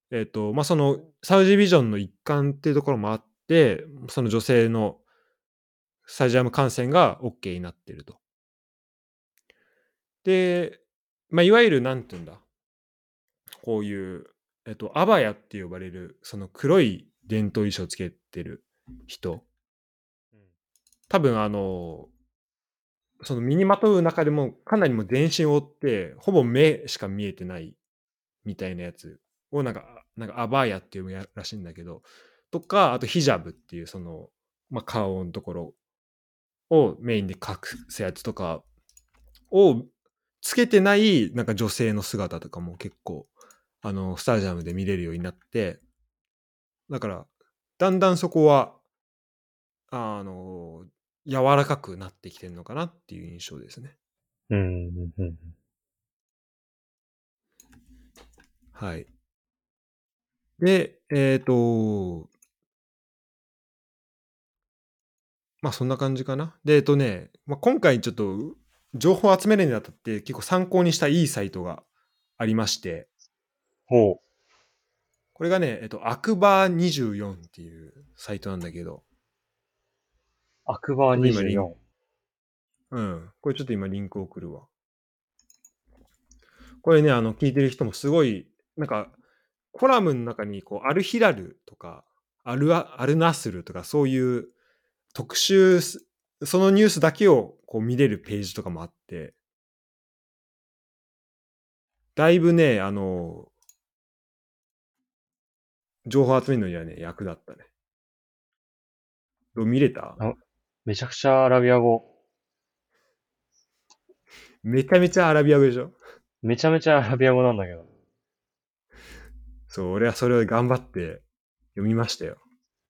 えっ、と、まあ、その、サウジビジョンの一環っていうところもあって、その女性のスタジアム観戦が OK になってると。で、まあ、いわゆる、なんていうんだ、こういう、えっ、と、アバヤって呼ばれる、その黒い伝統衣装つけてる人、多分あの、その身にまとう中でもかなりもう全身を覆って、ほぼ目しか見えてないみたいなやつをなんか、なんかアバーヤっていうらしいんだけど、とか、あとヒジャブっていうその、まあ、顔のところをメインで隠すやつとかをつけてないなんか女性の姿とかも結構、あの、スタジアムで見れるようになって、だから、だんだんそこは、あの、柔らかくなってきてるのかなっていう印象ですね。うん、うん、うん。はい。で、えっ、と、まあそんな感じかな。で、えっ、とね、まあ、今回ちょっと情報を集めるにあたって結構参考にしたいいサイトがありまして、ほう。これがね、えっ、と、アクバー24っていうサイトなんだけど、アクバー今リン24。うん。これちょっと今リンク送るわ。これね、あの、聞いてる人もすごい、なんか、コラムの中に、こう、アルヒラルとか、アルア、アルナスルとか、そういう特集す、そのニュースだけをこう見れるページとかもあって、だいぶね、あの、情報集めるのにはね、役立ったね。どう見れた？あめちゃくちゃアラビア語。めちゃめちゃアラビア語でしょ？めちゃめちゃアラビア語なんだけど。そう、俺はそれを頑張って読みましたよ。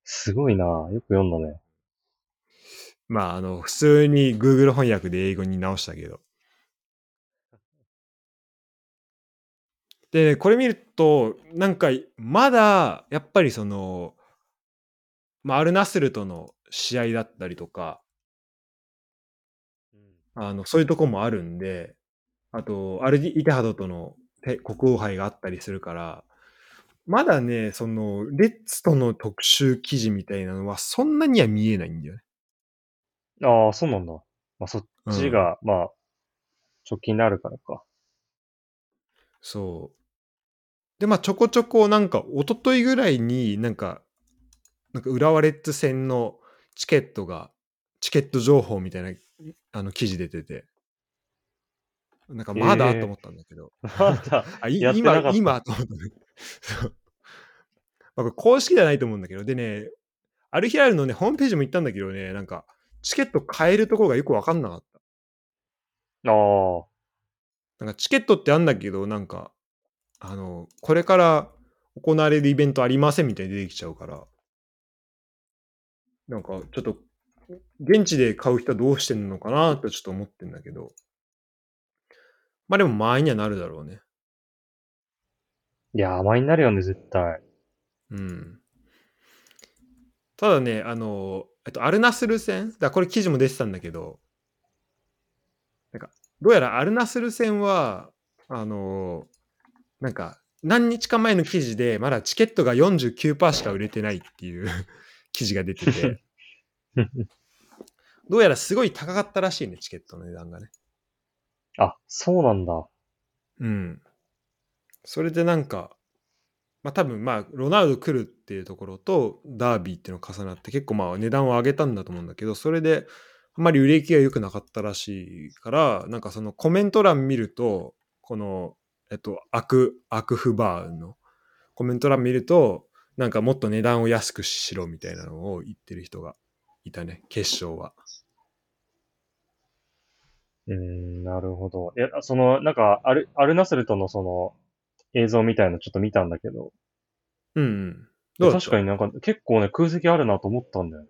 すごいなよく読んだね。まあ、あの、普通に Google 翻訳で英語に直したけど。で、ね、これ見ると、なんか、まだ、やっぱりその、まあ、アルナスルとの試合だったりとか、あの、そういうとこもあるんで、あと、アルディ・イテハドとのて国王杯があったりするから、まだね、その、レッツとの特集記事みたいなのは、そんなには見えないんだよね。ああ、そうなんだ。まあ、そっちが、まあ、直近になるからか。そう。で、まあ、ちょこちょこ、なんか、一昨日ぐらいになんか、なんか、浦和レッズ戦のチケットが、チケット情報みたいな、あの、記事出てて、なんか、まだ、えーと思ったんだけど、まだ、[laughs] あ、今、た今、と思ったね。まあ、これ公式じゃないと思うんだけど、でね、アルヒラルのね、ホームページも行ったんだけどね、なんか、チケット買えるところがよくわかんなかった。ああ、なんかチケットってあんだけど、なんか、あの、これから行われるイベントありませんみたいに出てきちゃうから、なんかちょっと、現地で買う人はどうしてんのかなってちょっと思ってんだけど、まあでも前にはなるだろうね。いや、甘いになるよね、絶対。うん。ただね、あの、えっと、アルナスル戦、だこれ記事も出てたんだけど、なんか、どうやらアルナスル戦は、あの、なんか、何日か前の記事で、まだチケットが49%しか売れてないっていう [laughs] 記事が出てて、どうやらすごい高かったらしいね、チケットの値段がね。あ、そうなんだ。うん。それでなんか、まあ多分まあ、ロナウド来るっていうところと、ダービーっていうのが重なって、結構まあ値段を上げたんだと思うんだけど、それで、あまり売れ行きが良くなかったらしいから、なんかそのコメント欄見ると、この、えっと、アク、アクフバーのコメント欄見ると、なんかもっと値段を安くしろみたいなのを言ってる人がいたね、決勝は。うーん、なるほど。いや、その、なんか、アル、アルナスルとのその、映像みたいのちょっと見たんだけど、うんうん。どう確かになんか結構ね、空席あるなと思ったんだよね。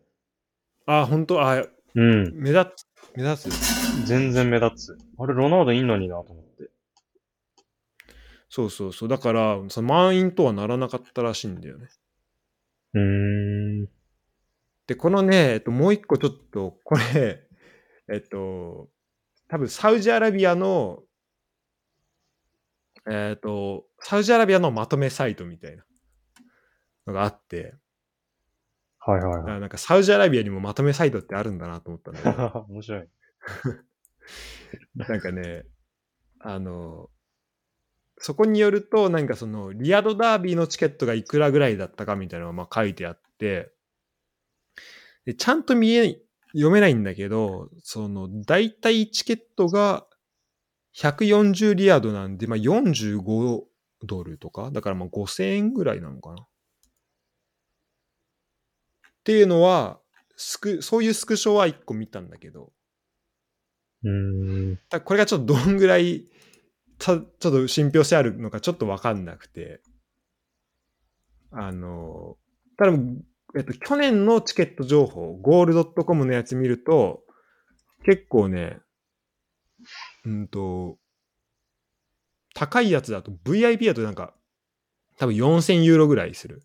あ、本当？あ、うん。目立つ、目立つ。全然目立つ。あれ、ロナウドいんのになと思って。そうそうそう。だから、その満員とはならなかったらしいんだよね。うーん。で、このね、えっと、もう一個ちょっと、これ、えっと、多分サウジアラビアの、えっと、サウジアラビアのまとめサイトみたいなのがあって、はいはいはい。あなんかサウジアラビアにもまとめサイトってあるんだなと思ったんだけど、[laughs] 面白い。[laughs] なんかね、あの、そこによると、なんかその、リアドダービーのチケットがいくらぐらいだったかみたいなのがまあ書いてあって、でちゃんと見え、読めないんだけど、その、大体チケットが140リアドなんで、まあ45ドルとか、だからまあ5000円ぐらいなのかな。っていうのは、スク、そういうスクショは1個見たんだけど、うーん。ただこれがちょっとどんぐらいたちょっと信憑性あるのかちょっとわかんなくてあのただ、えっと、去年のチケット情報ゴールドットコムのやつ見ると結構ねうんと高いやつだと VIP だとなんか多分4000ユーロぐらいする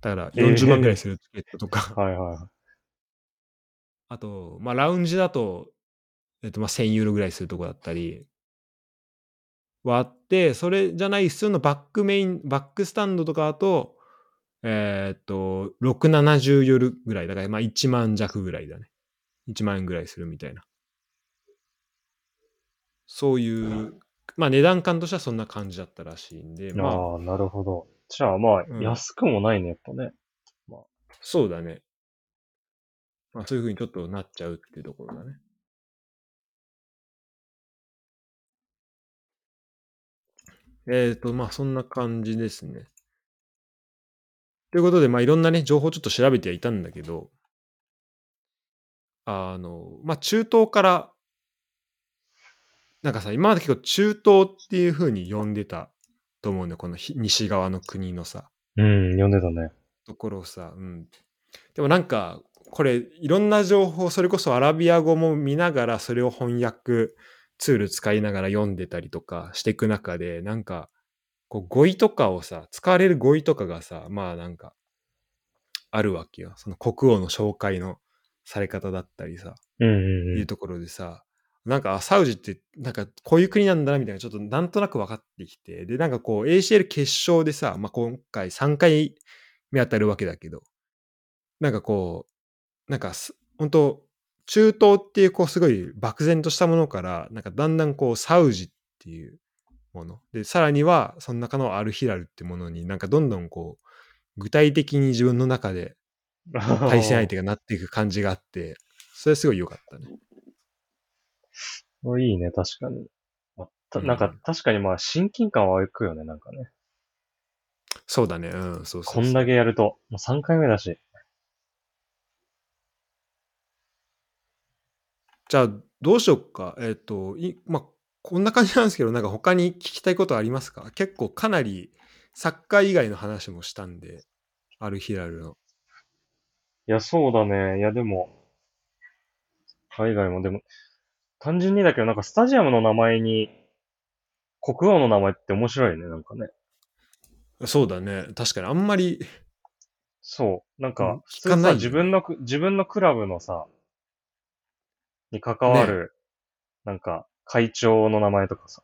だから40万ぐらいするチケットとか、はいはいはい。あと、まあ、ラウンジだと、えっと、まあ、1000ユーロぐらいするとこだったり、はあって、それじゃない普通のバックメイン、バックスタンドとかだと、えーっと、6、70ユーロぐらい。だから、まあ、1万弱ぐらいだね。1万円ぐらいするみたいな。そういう、まあ、値段感としてはそんな感じだったらしいんで、まあ、ああ、なるほど。じゃあまあ、うん安くもないね、やっぱね。そうだね。まあ、そういう風にちょっとなっちゃうっていうところだね。えっ、と、まあ、そんな感じですね。ということで、まあ、いろんなね、情報をちょっと調べてはいたんだけど、あの、まあ、中東から、なんかさ、今まで結構中東っていう風に呼んでたと思うんだよ、このひ西側の国のさ。うん、読んでたね。ところをさ、うん。でもなんか、これ、いろんな情報、それこそアラビア語も見ながら、それを翻訳ツール使いながら読んでたりとかしていく中で、なんか、こう語彙とかをさ、使われる語彙とかがさ、まあなんか、あるわけよ。その国王の紹介のされ方だったりさ、うんうんう。いうんところでさ、なんか、サウジって、なんか、こういう国なんだな、みたいな、ちょっとなんとなく分かってきて、で、なんかこう、ACL 決勝でさ、まあ、今回3回目当たるわけだけど、なんかこう、なんかす、本当中東っていう、こう、すごい漠然としたものから、なんかだんだんこう、サウジっていうもの。で、さらには、その中のアルヒラルってものになんかどんどんこう、具体的に自分の中で対戦相手がなっていく感じがあって、それはすごい良かったね。おいいね、確かに。まあたうんなんか、確かにまあ、親近感は湧くよね、なんかね。そうだね。うん、そうそうそうこんだけやると。もう3回目だし。じゃあ、どうしよっか。えっ、と、いまあ、こんな感じなんですけど、なんか他に聞きたいことありますか？結構かなりサッカー以外の話もしたんで、アルヒラルの。いや、そうだね。いや、でも、海外もでも、単純にだけど、なんかスタジアムの名前に、国王の名前って面白いね、なんかね。そうだね。確かにあんまり、そう。なんうんか、普通さ、自分のく、自分のクラブのさ、に関わる、なんか、会長の名前とかさ、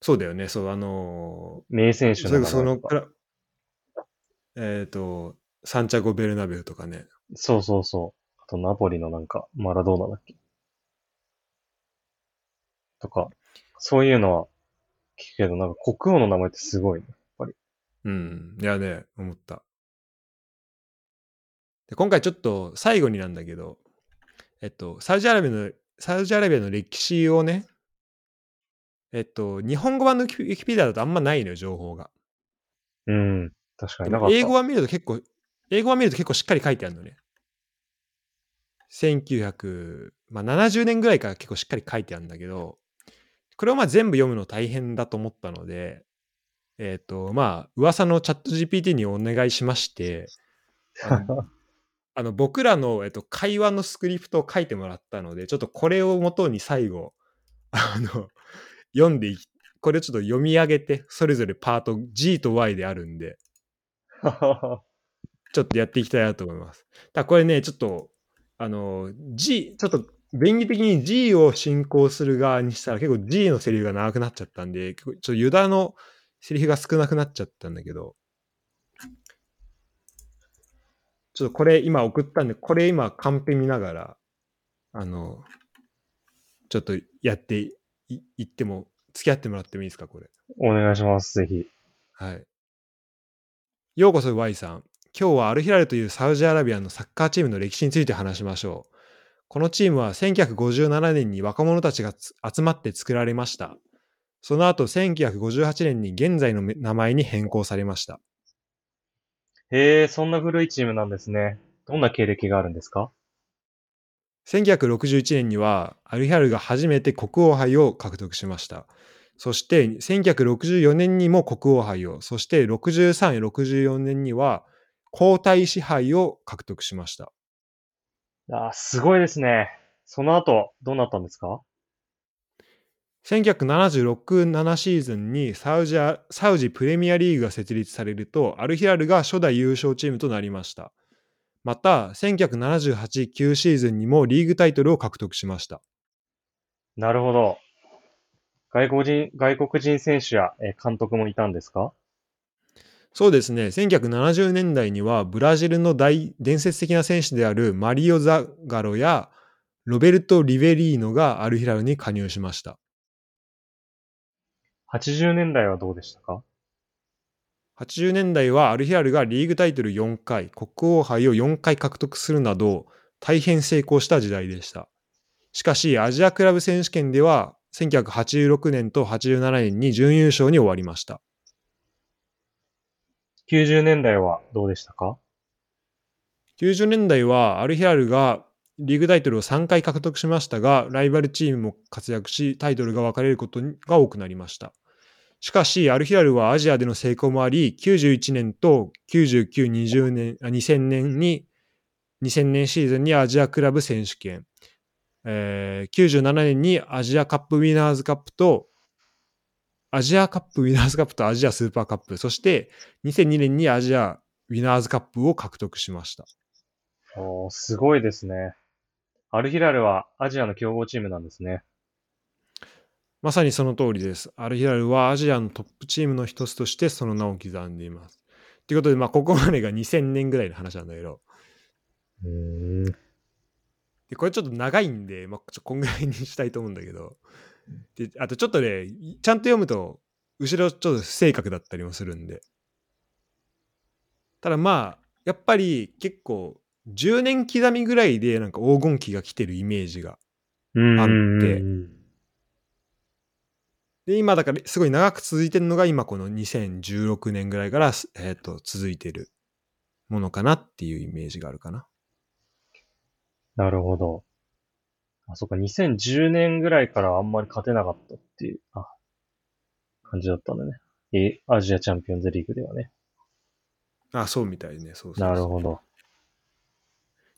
そうだよね、そう、あの名選ーそれ手の名前とか。そのえっ、と、サンチャゴ・ベルナベウとかね。そうそうそう。あと、ナポリのなんか、マラドーナだっけとか、そういうのは聞くけど、なんか国王の名前ってすごいね。うん。いやね、思った。で今回ちょっと最後になんだけど、えっと、サウジアラビアの、サウジアラビアの歴史をね、えっと、日本語版のウィキペディアだとあんまないのよ、情報が。うん。確かでになかった。も英語版見ると結構、英語版見ると結構しっかり書いてあるのね。1970年ぐらいから結構しっかり書いてあるんだけど、これをまあ全部読むの大変だと思ったので、えっ、と、まあ、噂のチャット GPT にお願いしまして、あの [laughs] あの僕らの、えっと、会話のスクリプトを書いてもらったので、ちょっとこれをもとに最後、あの、読んでいき、これをちょっと読み上げて、それぞれパート G と Y であるんで、[laughs] ちょっとやっていきたいなと思います。だこれね、ちょっと、あの、G、ちょっと、便宜的に G を進行する側にしたら結構 G のセリフが長くなっちゃったんで、結構ちょっとユダのセリフが少なくなっちゃったんだけど、ちょっとこれ今送ったんで、これ今カンペ見ながら、あの、ちょっとやっていいっても、付き合ってもらってもいいですか、これ。お願いします、ぜひ。はい。ようこそ Y さん。今日はアルヒラルというサウジアラビアのサッカーチームの歴史について話しましょう。このチームは1957年に若者たちがつ集まって作られました。その後1958年に現在のめ名前に変更されました。へえ、そんな古いチームなんですね。どんな経歴があるんですか？1961年にはアルヒラルが初めて国王杯を獲得しました。そして1964年にも国王杯を、そして63、64年には皇太子杯を獲得しました。あー、すごいですね。その後、どうなったんですか？1976-7シーズンにサウジアサウジプレミアリーグが設立されると、アルヒラルが初代優勝チームとなりました。また、1978-9シーズンにもリーグタイトルを獲得しました。なるほど。外国人、外国人選手やえー監督もいたんですか？そうですね、1970年代にはブラジルの大伝説的な選手であるマリオ・ザガロやロベルト・リベリーノがアルヒラルに加入しました。?80 年代はどうでしたか？80年代はアルヒラルがリーグタイトル4回、国王杯を4回獲得するなど、大変成功した時代でした。しかし、アジアクラブ選手権では、1986年と87年に準優勝に終わりました。?90 年代はどうでしたか？90年代はアルヒラルがリーグタイトルを3回獲得しましたが、ライバルチームも活躍し、タイトルが分かれることが多くなりました。しかし、アルヒラルはアジアでの成功もあり、91年と99、20年、2000年に、2000年シーズンにアジアクラブ選手権、えー97年にアジアカップウィナーズカップと、アジアカップウィナーズカップとアジアスーパーカップ、そして2002年にアジアウィナーズカップを獲得しました。おー、すごいですね。アルヒラルはアジアの強豪チームなんですね。まさにその通りです。アルヒラルはアジアのトップチームの一つとしてその名を刻んでいます。ということで、まあ、ここまでが2000年ぐらいの話なんだけど、うーん。でこれちょっと長いんで、まあ、ちょこんぐらいにしたいと思うんだけど、であとちょっとね、ちゃんと読むと、後ろちょっと不正確だったりもするんで。ただまあ、やっぱり結構、10年刻みぐらいでなんか黄金期が来てるイメージがうんあってうんで、今だからすごい長く続いてるのが今この2016年ぐらいから、えー、と続いてるものかなっていうイメージがあるかな。なるほど。あ、そっか、2010年ぐらいからあんまり勝てなかったっていう、あ、感じだったんだね。え、アジアチャンピオンズリーグではね。あ、そうみたいね。そうそうそうなるほど。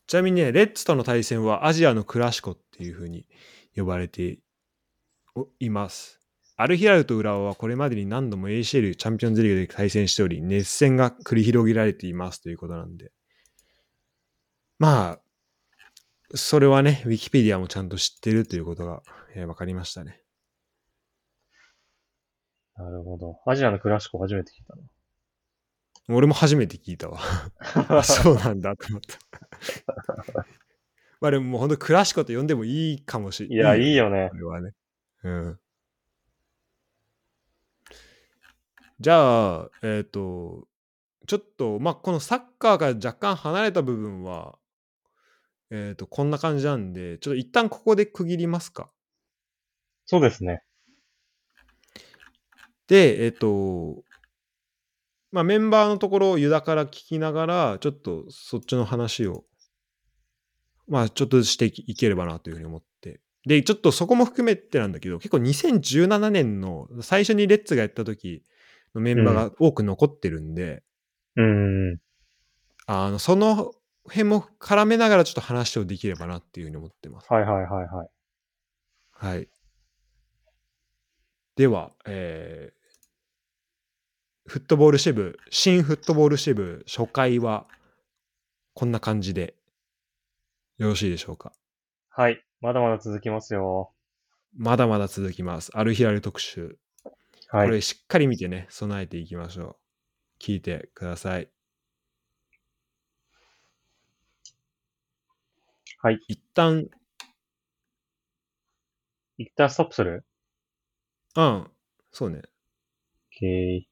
ちなみにね、レッツとの対戦はアジアのクラシコっていう風に呼ばれておいます。アルヒラルと浦和はこれまでに何度も ACL チャンピオンズリーグで対戦しており、熱戦が繰り広げられていますということなんで。まあ、それはね、ウィキペディアもちゃんと知ってるということが、えー分かりましたね。なるほど。アジアのクラシコ初めて聞いた俺も初めて聞いたわ。[laughs] そうなんだと思った。[laughs] まあでももう本当クラシコと呼んでもいいかもしれいや、いいよねこ。れはね。うん。じゃあ、えっ、と、ちょっと、まあ、このサッカーから若干離れた部分は、えっ、と、こんな感じなんで、ちょっと一旦ここで区切りますか。そうですね。で、えっ、と、まあ、メンバーのところをユダから聞きながら、ちょっとそっちの話を、まあ、ちょっとしていければなというふうに思って。で、ちょっとそこも含めてなんだけど、結構2017年の最初にレッツがやった時のメンバーが多く残ってるんで、うん。あの、その辺も絡めながらちょっと話をできればなっていうふうに思ってます。はいはいはいはい。はい。では、えーフットボール支部、新フットボール支部初回はこんな感じでよろしいでしょうか？はい。まだまだ続きますよ。まだまだ続きます。アルヒラル特集。はい。これしっかり見てね、備えていきましょう。聞いてください。はい。一旦、一旦ストップする？うん、そうね。?OK。